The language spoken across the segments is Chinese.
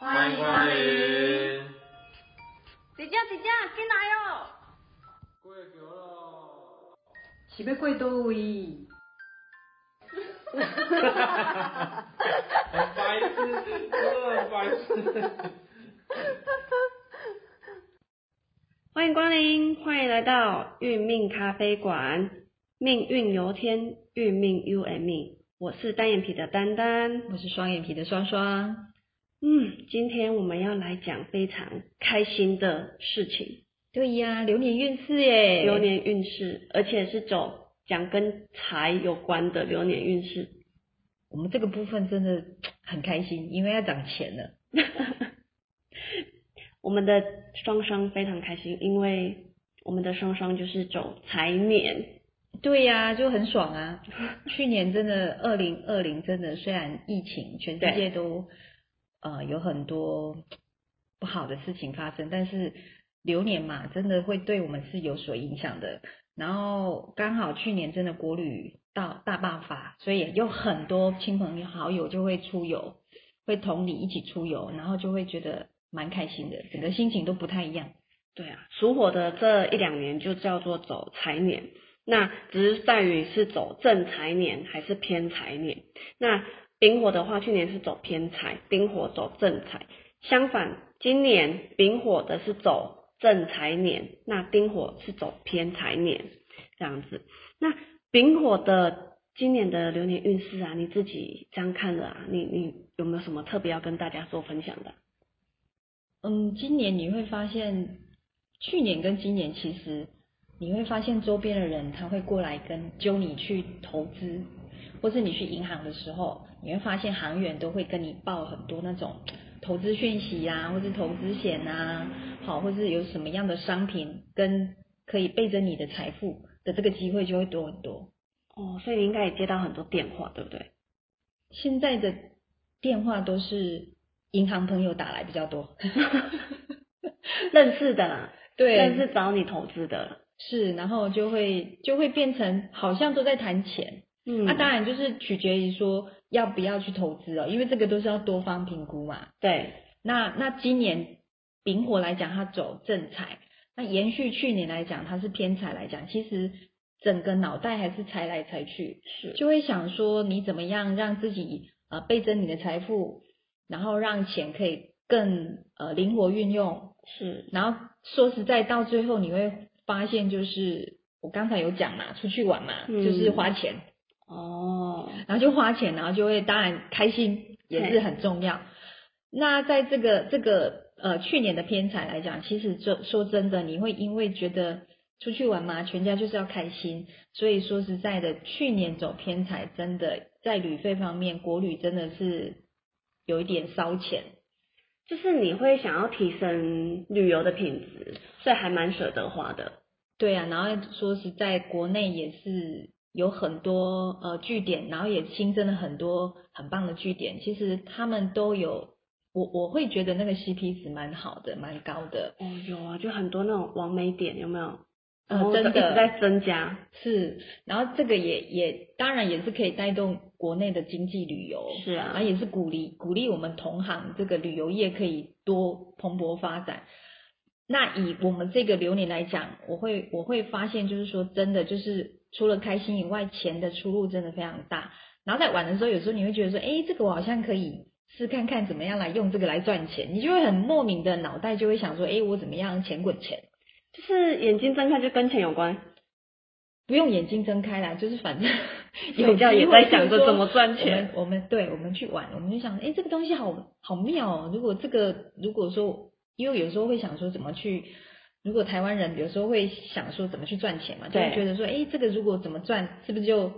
欢迎光临。姐姐姐姐，进来哦。过桥咯。是要过倒位？哈哈哈哈哈！哈白痴，真的白痴。欢迎光临，欢迎来到运命咖啡馆。命运由天，运命由命。我是单眼皮的丹丹，我是双眼皮的双双。嗯，今天我们要来讲非常开心的事情。对呀，流年运势耶，流年运势，而且是走讲跟财有关的流年运势。我们这个部分真的很开心，因为要涨钱了。我们的双双非常开心，因为我们的双双就是走财年。对呀，就很爽啊！去年真的二零二零真的，虽然疫情，全世界都。呃，有很多不好的事情发生，但是流年嘛，真的会对我们是有所影响的。然后刚好去年真的国旅到大爆发，所以有很多亲朋好友就会出游，会同你一起出游，然后就会觉得蛮开心的，整个心情都不太一样。对啊，属火的这一两年就叫做走财年，那只是在于是走正财年还是偏财年。那丙火的话，去年是走偏财，丁火走正财。相反，今年丙火的是走正财年，那丁火是走偏财年，这样子。那丙火的今年的流年运势啊，你自己这样看了啊，你你有没有什么特别要跟大家做分享的？嗯，今年你会发现，去年跟今年其实你会发现周边的人他会过来跟揪你去投资。或是你去银行的时候，你会发现行员都会跟你报很多那种投资讯息啊，或是投资险啊，好，或是有什么样的商品跟可以背着你的财富的这个机会就会多很多。哦，所以你应该也接到很多电话，对不对？现在的电话都是银行朋友打来比较多，认识的，对，认识找你投资的，是，然后就会就会变成好像都在谈钱。嗯，那当然就是取决于说要不要去投资哦，因为这个都是要多方评估嘛。对，那那今年丙火来讲，它走正财，那延续去年来讲，它是偏财来讲，其实整个脑袋还是财来财去，是。就会想说你怎么样让自己呃倍增你的财富，然后让钱可以更呃灵活运用，是，然后说实在到最后你会发现就是我刚才有讲嘛，出去玩嘛，就是花钱。哦，然后就花钱，然后就会当然开心也是很重要。那在这个这个呃去年的偏财来讲，其实说说真的，你会因为觉得出去玩嘛，全家就是要开心，所以说实在的，去年走偏财真的在旅费方面，国旅真的是有一点烧钱。就是你会想要提升旅游的品质，所以还蛮舍得花的。对啊，然后说实在，国内也是。有很多呃据点，然后也新增了很多很棒的据点。其实他们都有，我我会觉得那个 CP 值蛮好的，蛮高的。哦，有啊，就很多那种完美点，有没有？呃，真的在增加。是，然后这个也也当然也是可以带动国内的经济旅游。是啊，然后也是鼓励鼓励我们同行这个旅游业可以多蓬勃发展。那以我们这个流年来讲，我会我会发现就是说真的就是。除了开心以外，钱的出路真的非常大。然后在玩的时候，有时候你会觉得说，哎，这个我好像可以试看看怎么样来用这个来赚钱。你就会很莫名的脑袋就会想说，哎，我怎么样钱滚钱？就是眼睛睁开就跟钱有关，不用眼睛睁开啦，就是反正 有觉也在想着怎么赚钱。我们对，我们去玩，我们就想，哎，这个东西好好妙哦。如果这个如果说，因为有时候会想说怎么去。如果台湾人有时候会想说怎么去赚钱嘛，就会觉得说，哎，这个如果怎么赚，是不是就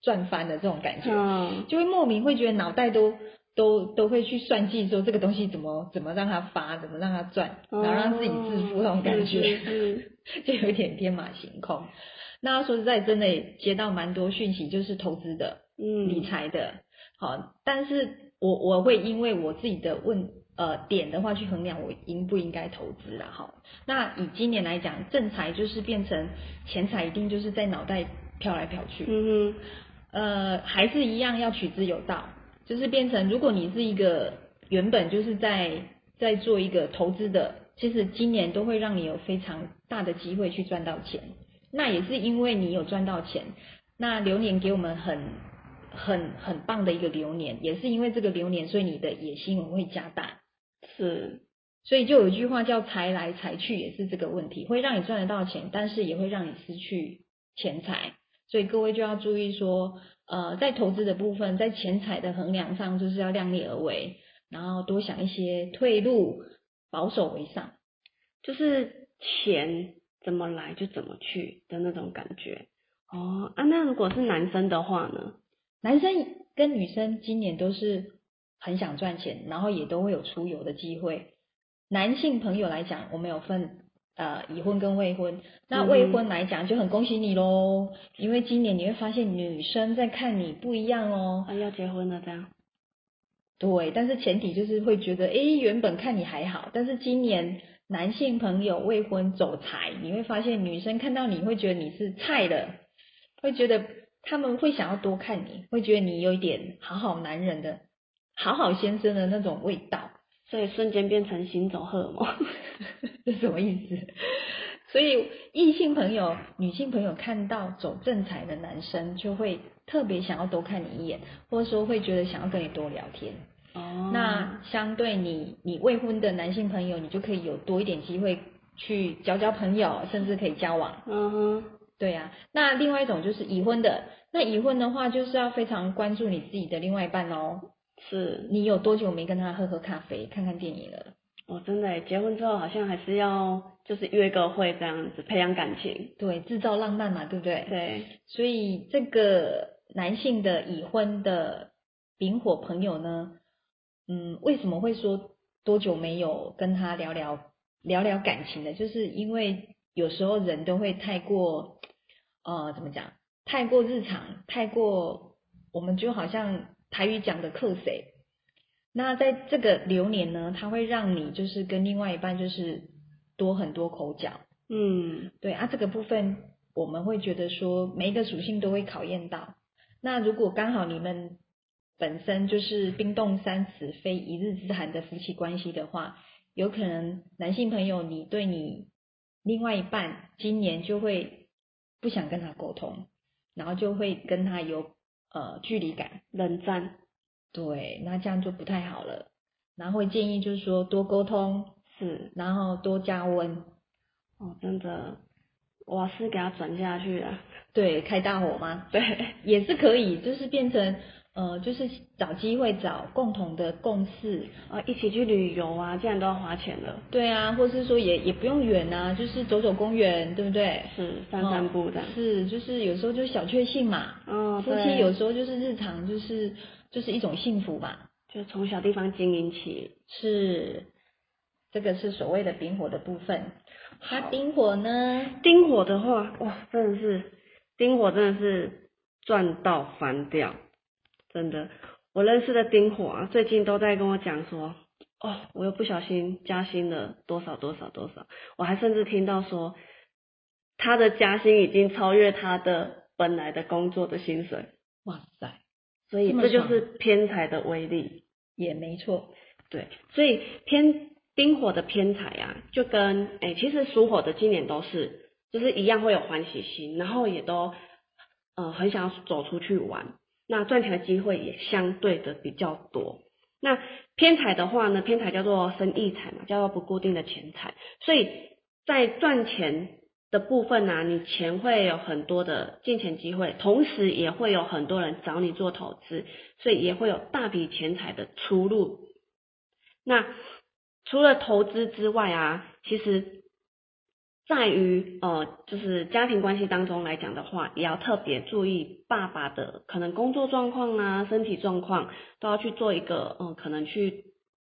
赚翻了这种感觉？嗯，就会莫名会觉得脑袋都都都会去算计，说这个东西怎么怎么让它发，怎么让它赚，然后让自己致富那种感觉，就有点天马行空。那说实在，真的接到蛮多讯息，就是投资的，嗯，理财的，好，但是我我会因为我自己的问。呃，点的话去衡量我应不应该投资啦，哈。那以今年来讲，正财就是变成钱财一定就是在脑袋飘来飘去，嗯哼。呃，还是一样要取之有道，就是变成如果你是一个原本就是在在做一个投资的，其实今年都会让你有非常大的机会去赚到钱。那也是因为你有赚到钱，那流年给我们很很很棒的一个流年，也是因为这个流年，所以你的野心会加大。是，所以就有一句话叫“财来财去”，也是这个问题，会让你赚得到钱，但是也会让你失去钱财。所以各位就要注意说，呃，在投资的部分，在钱财的衡量上，就是要量力而为，然后多想一些退路，保守为上。就是钱怎么来就怎么去的那种感觉。哦，啊，那如果是男生的话呢？男生跟女生今年都是很想赚钱，然后也都会有出游的机会。男性朋友来讲，我们有分呃已婚跟未婚。那未婚来讲就很恭喜你喽，因为今年你会发现女生在看你不一样哦。啊，要结婚了这样。对，但是前提就是会觉得，哎，原本看你还好，但是今年男性朋友未婚走财，你会发现女生看到你会觉得你是菜的，会觉得他们会想要多看你，会觉得你有一点好好男人的好好先生的那种味道，所以瞬间变成行走荷尔蒙，这什么意思？所以异性朋友、女性朋友看到走正财的男生，就会特别想要多看你一眼，或者说会觉得想要跟你多聊天。哦，那相对你，你未婚的男性朋友，你就可以有多一点机会去交交朋友，甚至可以交往。嗯哼，对呀。那另外一种就是已婚的，那已婚的话就是要非常关注你自己的另外一半哦。是你有多久没跟他喝喝咖啡、看看电影了？哦，真的，结婚之后好像还是要就是约个会这样子培养感情，对，制造浪漫嘛，对不对？对。所以这个男性的已婚的丙火朋友呢？嗯，为什么会说多久没有跟他聊聊聊聊感情的？就是因为有时候人都会太过，呃，怎么讲？太过日常，太过，我们就好像台语讲的克谁？那在这个流年呢，它会让你就是跟另外一半就是多很多口角。嗯，对啊，这个部分我们会觉得说每一个属性都会考验到。那如果刚好你们。本身就是冰冻三尺非一日之寒的夫妻关系的话，有可能男性朋友你对你另外一半今年就会不想跟他沟通，然后就会跟他有呃距离感、冷战。对，那这样就不太好了。然后会建议就是说多沟通，是，然后多加温。哦，真的，瓦斯给他转下去了？对，开大火吗？对，也是可以，就是变成。呃，就是找机会找共同的共识啊，一起去旅游啊，既然都要花钱了。对啊，或是说也也不用远啊，就是走走公园，对不对？是散散步的。是，就是有时候就小确幸嘛。嗯，夫妻有时候就是日常，就是就是一种幸福嘛。就从小地方经营起。是，这个是所谓的丙火的部分。那丁火呢？丁火的话，哇，真的是丁火，真的是赚到翻掉。真的，我认识的丁火啊，最近都在跟我讲说，哦，我又不小心加薪了多少多少多少，我还甚至听到说，他的加薪已经超越他的本来的工作的薪水。哇塞，所以这就是偏财的威力，也没错。对，所以偏丁火的偏财啊，就跟哎，其实属火的今年都是，就是一样会有欢喜心，然后也都呃很想要走出去玩。那赚钱的机会也相对的比较多。那偏财的话呢，偏财叫做生意财嘛，叫做不固定的钱财。所以在赚钱的部分呢，你钱会有很多的进钱机会，同时也会有很多人找你做投资，所以也会有大笔钱财的出路。那除了投资之外啊，其实。在于呃，就是家庭关系当中来讲的话，也要特别注意爸爸的可能工作状况啊、身体状况，都要去做一个嗯，可能去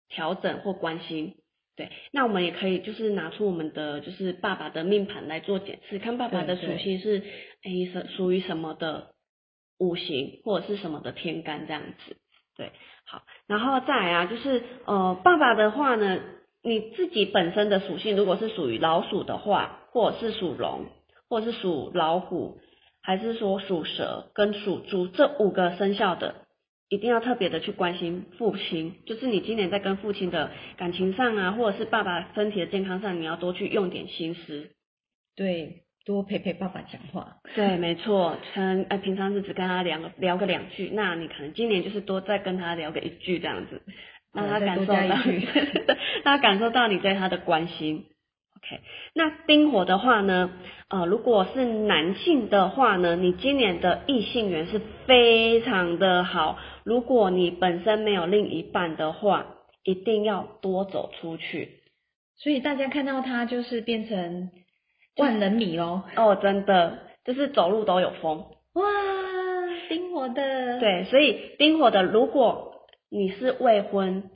调整或关心。对，那我们也可以就是拿出我们的就是爸爸的命盘来做检视，看爸爸的属性是诶什属于什么的五行或者是什么的天干这样子。对，好，然后再来啊，就是呃，爸爸的话呢。你自己本身的属性，如果是属于老鼠的话，或者是属龙，或者是属老虎，还是说属蛇跟属猪这五个生肖的，一定要特别的去关心父亲，就是你今年在跟父亲的感情上啊，或者是爸爸身体的健康上，你要多去用点心思。对，多陪陪爸爸讲话。对，没错，可能呃平常是只跟他聊聊个两句，那你可能今年就是多再跟他聊个一句这样子，让他感受到，让他感受到你对他的关心。OK，那丁火的话呢，呃，如果是男性的话呢，你今年的异性缘是非常的好。如果你本身没有另一半的话，一定要多走出去。所以大家看到他就是变成万人迷哦。哦，真的，就是走路都有风。哇，丁火的。对，所以丁火的，如果你是未婚。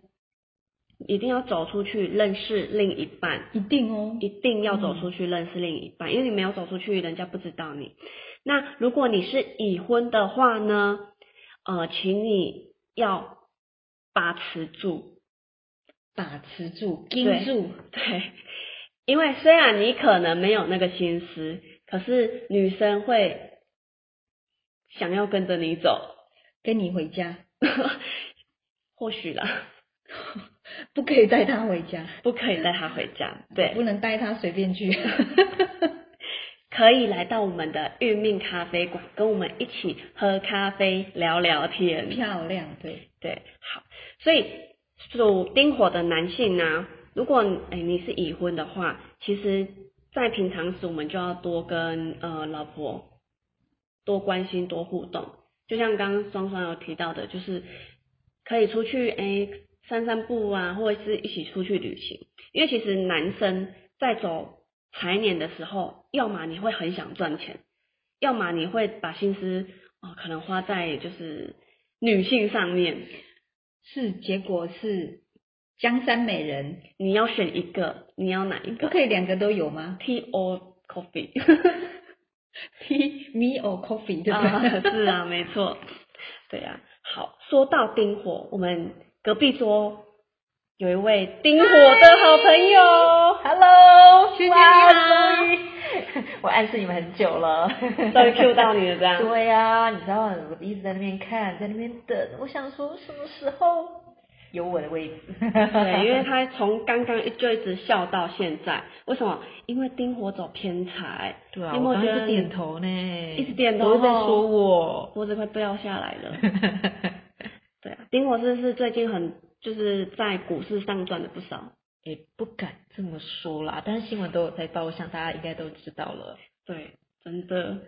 一定要走出去认识另一半，一定哦，一定要走出去认识另一半，因为你没有走出去，人家不知道你。那如果你是已婚的话呢？呃，请你要把持住，把持住，盯住，对。因为虽然你可能没有那个心思，可是女生会想要跟着你走，跟你回家，或许啦。不可以带他回家，不可以带他回家，对，不能带他随便去，可以来到我们的运命咖啡馆，跟我们一起喝咖啡聊聊天，漂亮，对。对，好，所以属丁火的男性呢，如果哎你是已婚的话，其实，在平常时我们就要多跟呃老婆多关心多互动，就像刚刚双双有提到的，就是可以出去哎。散散步啊，或者是一起出去旅行。因为其实男生在走财年的时候，要么你会很想赚钱，要么你会把心思哦可能花在就是女性上面。是，结果是江山美人，你要选一个，你要哪一个？不可以两个都有吗？Tea or coffee？Tea me or coffee？对啊，是啊，没错。对啊，好，说到丁火，我们。隔壁桌有一位丁火的好朋友，Hello，徐姐你我暗示你们很久了，终于 Q 到你了，这样。对呀，你知道我一直在那边看，在那边等，我想说什么时候有我的位置？对，因为他从刚刚就一直笑到现在，为什么？因为丁火走偏财。对啊，我刚直点头呢，一直点头，都在说我，脖子快掉下来了。对啊，丁火是是最近很就是在股市上赚了不少，也不敢这么说啦，但是新闻都有在报，我想大家应该都知道了。对，真的。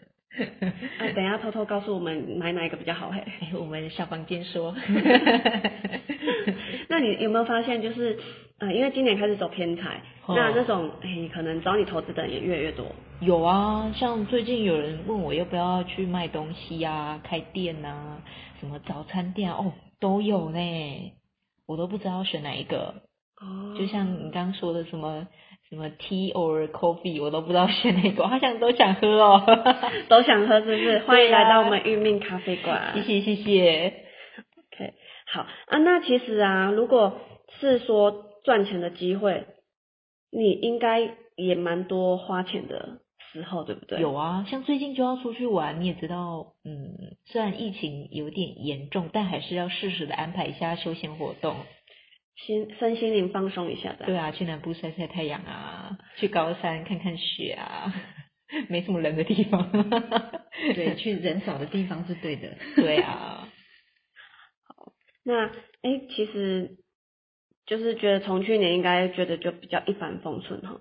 哎，等下偷偷告诉我们买哪一个比较好嘿？我们下房间说。那你有没有发现，就是呃，因为今年开始走偏财，那那种哎，可能找你投资的人也越来越多。有啊，像最近有人问我要不要去卖东西啊，开店啊，什么早餐店哦。都有呢，我都不知道选哪一个。哦。就像你刚刚说的什么什么 tea or coffee，我都不知道选哪个，好像都想喝哦。都想喝是不是？欢迎来到我们玉命咖啡馆。谢谢谢谢。OK，好啊。那其实啊，如果是说赚钱的机会，你应该也蛮多花钱的。时候对不对？有啊，像最近就要出去玩，你也知道，嗯，虽然疫情有点严重，但还是要适时的安排一下休闲活动，心身心灵放松一下的。对啊，去南部晒晒太阳啊，去高山看看雪啊，没什么人的地方。对，去人少的地方是对的。对啊。好，那哎，其实就是觉得从去年应该觉得就比较一帆风顺哈。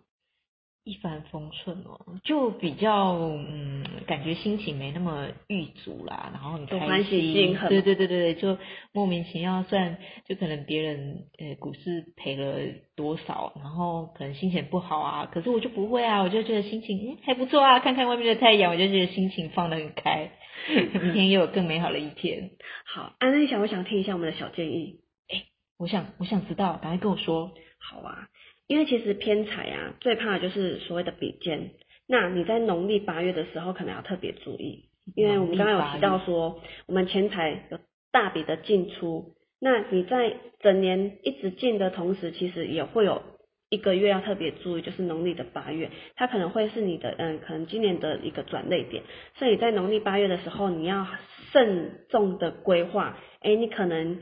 一帆风顺哦，就比较嗯，感觉心情没那么郁足啦，然后很开心，对对对对对，就莫名其妙，虽然就可能别人呃股市赔了多少，然后可能心情不好啊，可是我就不会啊，我就觉得心情嗯还不错啊，看看外面的太阳，我就觉得心情放得很开，明天又有更美好的一天。好，安那你想不想听一下我们的小建议？哎，我想我想知道，赶快跟我说。好啊。因为其实偏财啊，最怕的就是所谓的比肩。那你在农历八月的时候，可能要特别注意，因为我们刚刚有提到说，我们钱财有大笔的进出。那你在整年一直进的同时，其实也会有一个月要特别注意，就是农历的八月，它可能会是你的嗯，可能今年的一个转类点。所以在农历八月的时候，你要慎重的规划，哎，你可能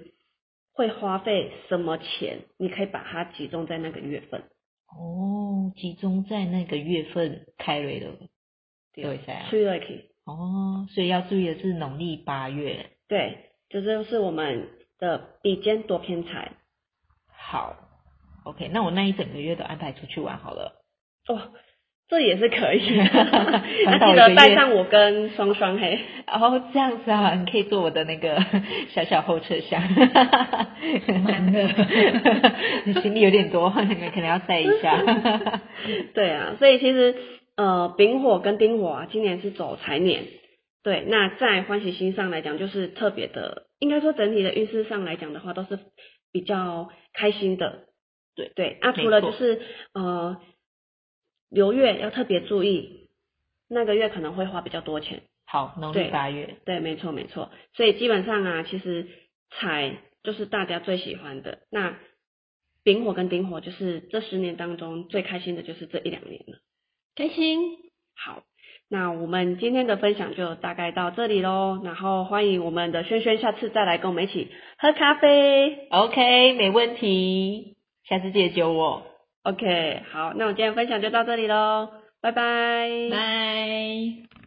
会花费什么钱，你可以把它集中在那个月份。哦，集中在那个月份开瑞的，对噻。七月可以。哦，所以要注意的是农历八月。对，这就是我们的比肩多偏财。好，OK，那我那一整个月都安排出去玩好了。哦。这也是可以，那记得带上我跟双双嘿。哦，这样子啊，你可以坐我的那个 小小后车厢。你行李有点多，你们可能要塞一下。对啊，所以其实呃，丙火跟丁火啊，今年是走财年。对，那在欢喜星上来讲，就是特别的，应该说整体的运势上来讲的话，都是比较开心的。对对，那除了就是呃。流月要特别注意，那个月可能会花比较多钱。好，农历八月。对，没错没错。所以基本上啊，其实财就是大家最喜欢的。那丙火跟丁火就是这十年当中最开心的就是这一两年了。开心。好，那我们今天的分享就大概到这里喽。然后欢迎我们的轩轩下次再来跟我们一起喝咖啡。OK，没问题。下次记得揪我。OK，好，那我今天分享就到这里喽，拜拜，拜。